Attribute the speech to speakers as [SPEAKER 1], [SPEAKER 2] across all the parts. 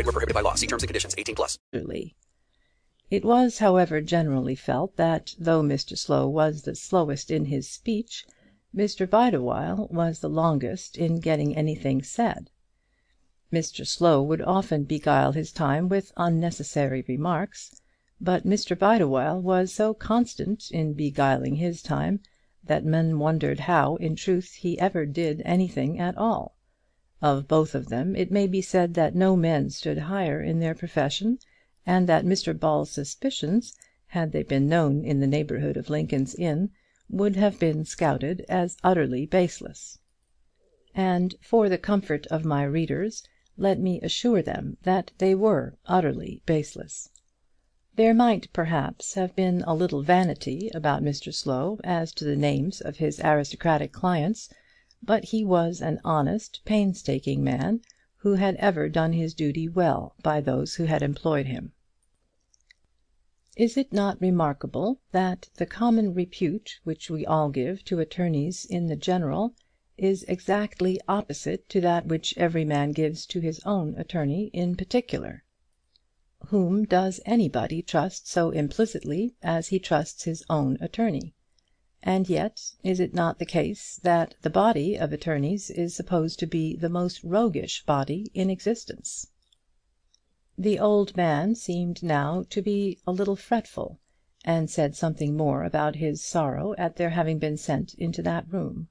[SPEAKER 1] Void were prohibited by law. See terms and conditions. 18 plus.
[SPEAKER 2] It was, however, generally felt that though Mr Slow was the slowest in his speech, Mr Bideawhile was the longest in getting anything said. Mr Slow would often beguile his time with unnecessary remarks but Mr Bideawhile was so constant in beguiling his time, that men wondered how, in truth, he ever did anything at all. Of both of them it may be said that no men stood higher in their profession, and that Mr Ball's suspicions, had they been known in the neighbourhood of Lincoln's Inn, would have been scouted as utterly baseless. And for the comfort of my readers, let me assure them that they were utterly baseless. There might, perhaps, have been a little vanity about Mr Slow as to the names of his aristocratic clients, but he was an honest, painstaking man, who had ever done his duty well by those who had employed him. Is it not remarkable that the common repute which we all give to attorneys in the general is exactly opposite to that which every man gives to his own attorney in particular? Whom does anybody trust so implicitly as he trusts his own attorney? And yet is it not the case that the body of attorneys is supposed to be the most roguish body in existence? The old man seemed now to be a little fretful, and said something more about his sorrow at their having been sent into that room.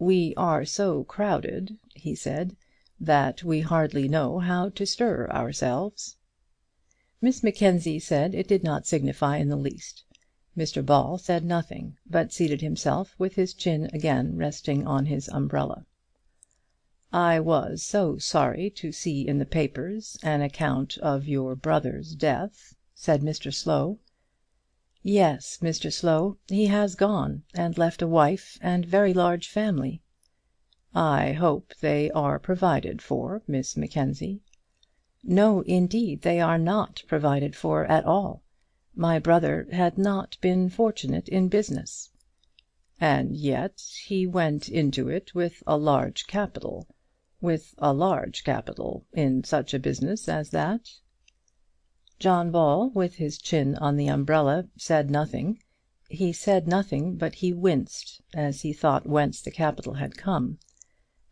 [SPEAKER 2] "We are so crowded," he said, "that we hardly know how to stir ourselves." Miss Mackenzie said it did not signify in the least. Mr Ball said nothing, but seated himself with his chin again resting on his umbrella. "I was so sorry to see in the papers an account of your brother's death," said Mr Slow. "Yes, Mr Slow; he has gone, and left a wife and very large family." "I hope they are provided for, Miss Mackenzie." "No, indeed, they are not provided for at all. My brother had not been fortunate in business." "And yet he went into it with a large capital, with a large capital, in such a business as that?" John Ball, with his chin on the umbrella, said nothing. He said nothing, but he winced as he thought whence the capital had come.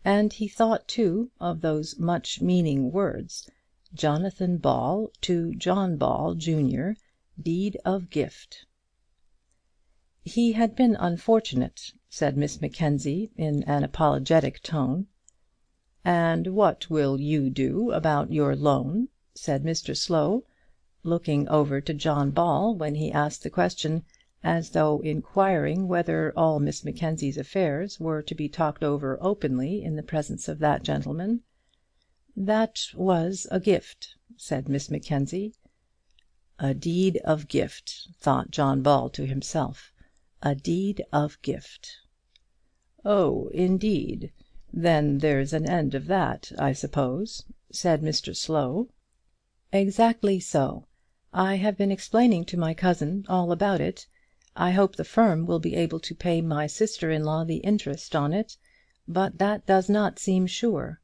[SPEAKER 2] And he thought, too, of those much meaning words Jonathan Ball to John Ball, junior, deed of gift. "He had been unfortunate," said Miss Mackenzie, in an apologetic tone. "And what will you do about your loan?" said Mr Slow, looking over to John Ball when he asked the question, as though inquiring whether all Miss Mackenzie's affairs were to be talked over openly in the presence of that gentleman. "That was a gift," said Miss Mackenzie. "A deed of gift," thought John Ball to himself; "a deed of gift." "Oh, indeed; then there's an end of that, I suppose," said Mr Slow. "Exactly so. I have been explaining to my cousin all about it. I hope the firm will be able to pay my sister in law the interest on it, but that does not seem sure.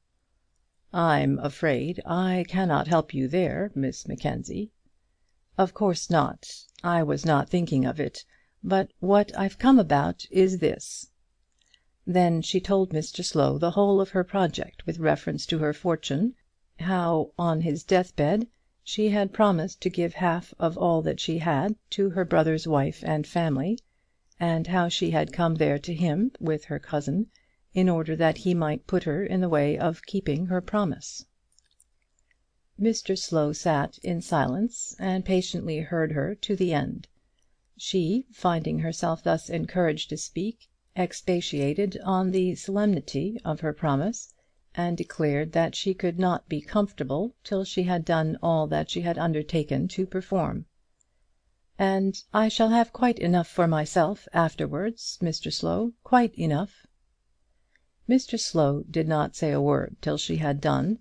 [SPEAKER 2] "I'm afraid I cannot help you there, Miss Mackenzie." "Of course not. I was not thinking of it. But what I've come about is this." Then she told Mr Slow the whole of her project with reference to her fortune; how, on his deathbed, She had promised to give half of all that she had to her brother's wife and family, and how she had come there to him with her cousin in order that he might put her in the way of keeping her promise. Mr Slow sat in silence and patiently heard her to the end. She, finding herself thus encouraged to speak, expatiated on the solemnity of her promise, and declared that she could not be comfortable till she had done all that she had undertaken to perform. "And I shall have quite enough for myself afterwards, Mr Slow; quite enough." Mr Slow did not say a word till she had done,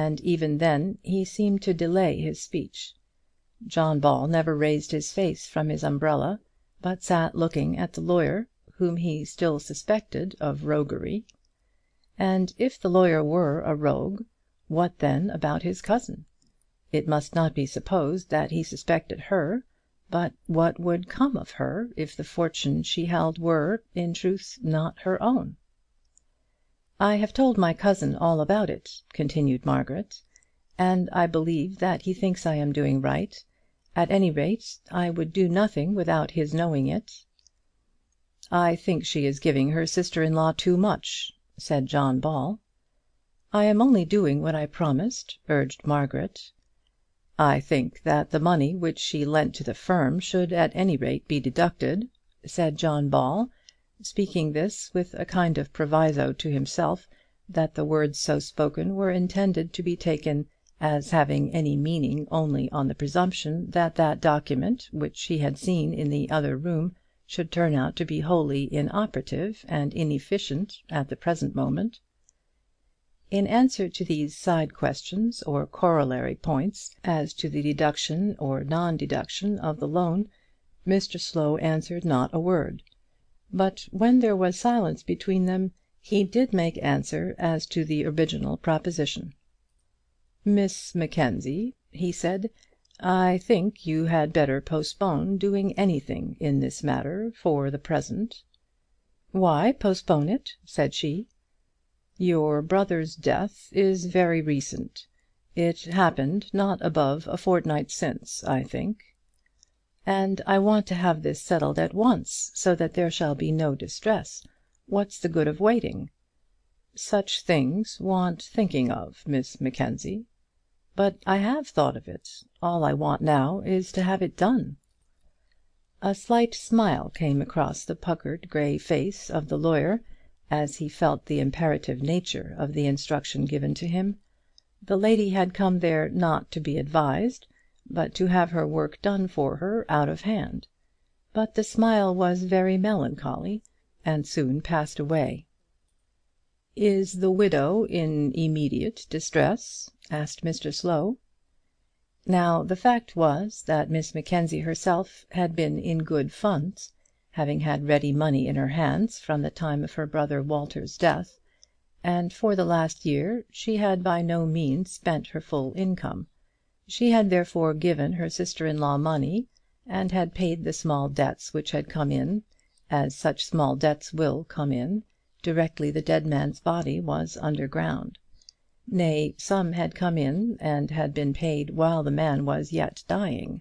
[SPEAKER 2] and even then he seemed to delay his speech. John Ball never raised his face from his umbrella, but sat looking at the lawyer, whom he still suspected of roguery. And if the lawyer were a rogue, what then about his cousin? It must not be supposed that he suspected her; but what would come of her if the fortune she held were, in truth, not her own? "I have told my cousin all about it," continued Margaret, "and I believe that he thinks I am doing right. At any rate, I would do nothing without his knowing it." "I think she is giving her sister in law too much," said John Ball. "I am only doing what I promised," urged Margaret. "I think that the money which she lent to the firm should at any rate be deducted," said John Ball, speaking this with a kind of proviso to himself that the words so spoken were intended to be taken as having any meaning only on the presumption that that document which he had seen in the other room should turn out to be wholly inoperative and inefficient at the present moment. In answer to these side questions or corollary points as to the deduction or non deduction of the loan, Mr Slow answered not a word; but when there was silence between them, he did make answer as to the original proposition. "Miss Mackenzie," he said, "I think you had better postpone doing anything in this matter for the present." "Why postpone it?" said she. "Your brother's death is very recent. It happened not above a fortnight since, I think." "And I want to have this settled at once, so that there shall be no distress. What's the good of waiting?" "Such things want thinking of, Miss Mackenzie." "But I have thought of it. All I want now is to have it done." A slight smile came across the puckered grey face of the lawyer as he felt the imperative nature of the instruction given to him. The lady had come there not to be advised, but to have her work done for her out of hand. But the smile was very melancholy, and soon passed away. "Is the widow in immediate distress?" asked Mr Slow. Now the fact was that Miss Mackenzie herself had been in good funds, having had ready money in her hands from the time of her brother Walter's death, and for the last year she had by no means spent her full income. She had therefore given her sister in law money, and had paid the small debts which had come in, as such small debts will come in, directly the dead man's body was underground. Nay, some had come in and had been paid while the man was yet dying.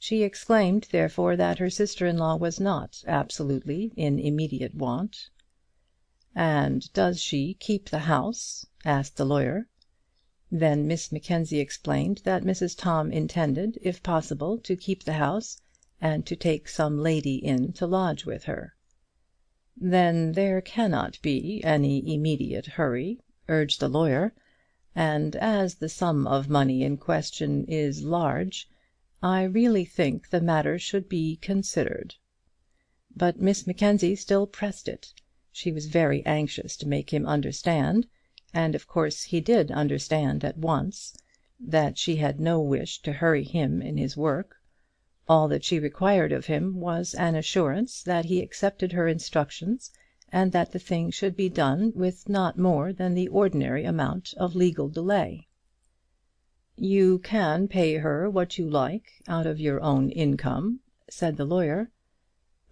[SPEAKER 2] She exclaimed, therefore, that her sister in law was not absolutely in immediate want. "And does she keep the house?" asked the lawyer. Then Miss Mackenzie explained that Mrs Tom intended, if possible, to keep the house, and to take some lady in to lodge with her. "Then there cannot be any immediate hurry," urged the lawyer; "and as the sum of money in question is large, I really think the matter should be considered." But Miss Mackenzie still pressed it. She was very anxious to make him understand, and of course he did understand at once, that she had no wish to hurry him in his work. All that she required of him was an assurance that he accepted her instructions, and that the thing should be done with not more than the ordinary amount of legal delay. "You can pay her what you like out of your own income," said the lawyer.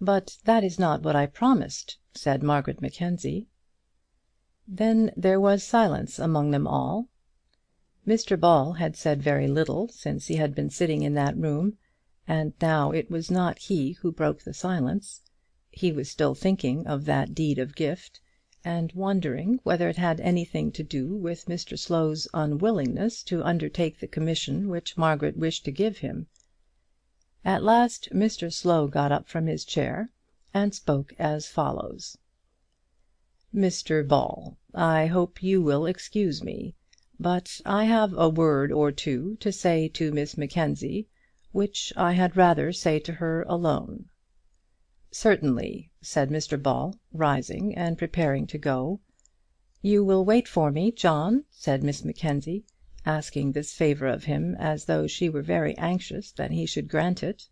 [SPEAKER 2] "But that is not what I promised," said Margaret Mackenzie. Then there was silence among them all. Mr Ball had said very little since he had been sitting in that room, and now it was not he who broke the silence. He was still thinking of that deed of gift, and wondering whether it had anything to do with Mr Slow's unwillingness to undertake the commission which Margaret wished to give him. At last Mr Slow got up from his chair, and spoke as follows: "Mr Ball, I hope you will excuse me, but I have a word or two to say to Miss Mackenzie, which I had rather say to her alone." "Certainly," said Mr Ball, rising and preparing to go. "You will wait for me, John?" said Miss Mackenzie, asking this favour of him as though she were very anxious that he should grant it.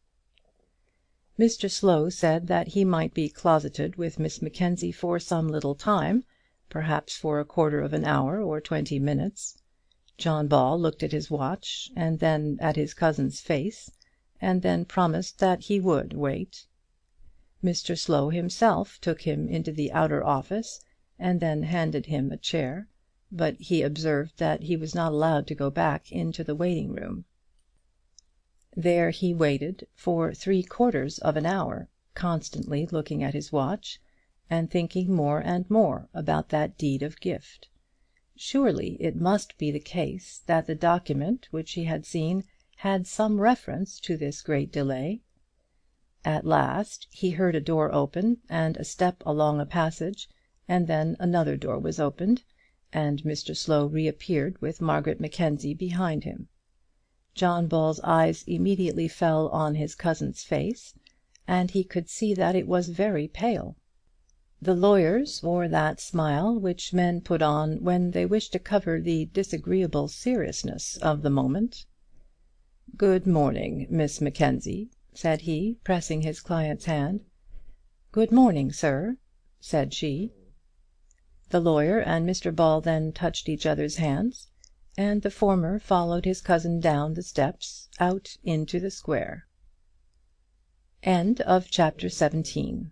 [SPEAKER 2] Mr Slow said that he might be closeted with Miss Mackenzie for some little time, perhaps for a quarter of an hour or twenty minutes. John Ball looked at his watch, and then at his cousin's face, and then promised that he would wait. Mr Slow himself took him into the outer office, and then handed him a chair; but he observed that he was not allowed to go back into the waiting room. There he waited for three quarters of an hour, constantly looking at his watch, and thinking more and more about that deed of gift. Surely it must be the case that the document which he had seen had some reference to this great delay. At last he heard a door open and a step along a passage, and then another door was opened, and Mr Slow reappeared with Margaret Mackenzie behind him. John Ball's eyes immediately fell on his cousin's face, and he could see that it was very pale. The lawyers wore that smile which men put on when they wish to cover the disagreeable seriousness of the moment. "Good morning, Miss Mackenzie," said he, pressing his client's hand. "Good morning, sir," said she. The lawyer and Mr Ball then touched each other's hands, and the former followed his cousin down the steps out into the square. CHAPTER XVIII.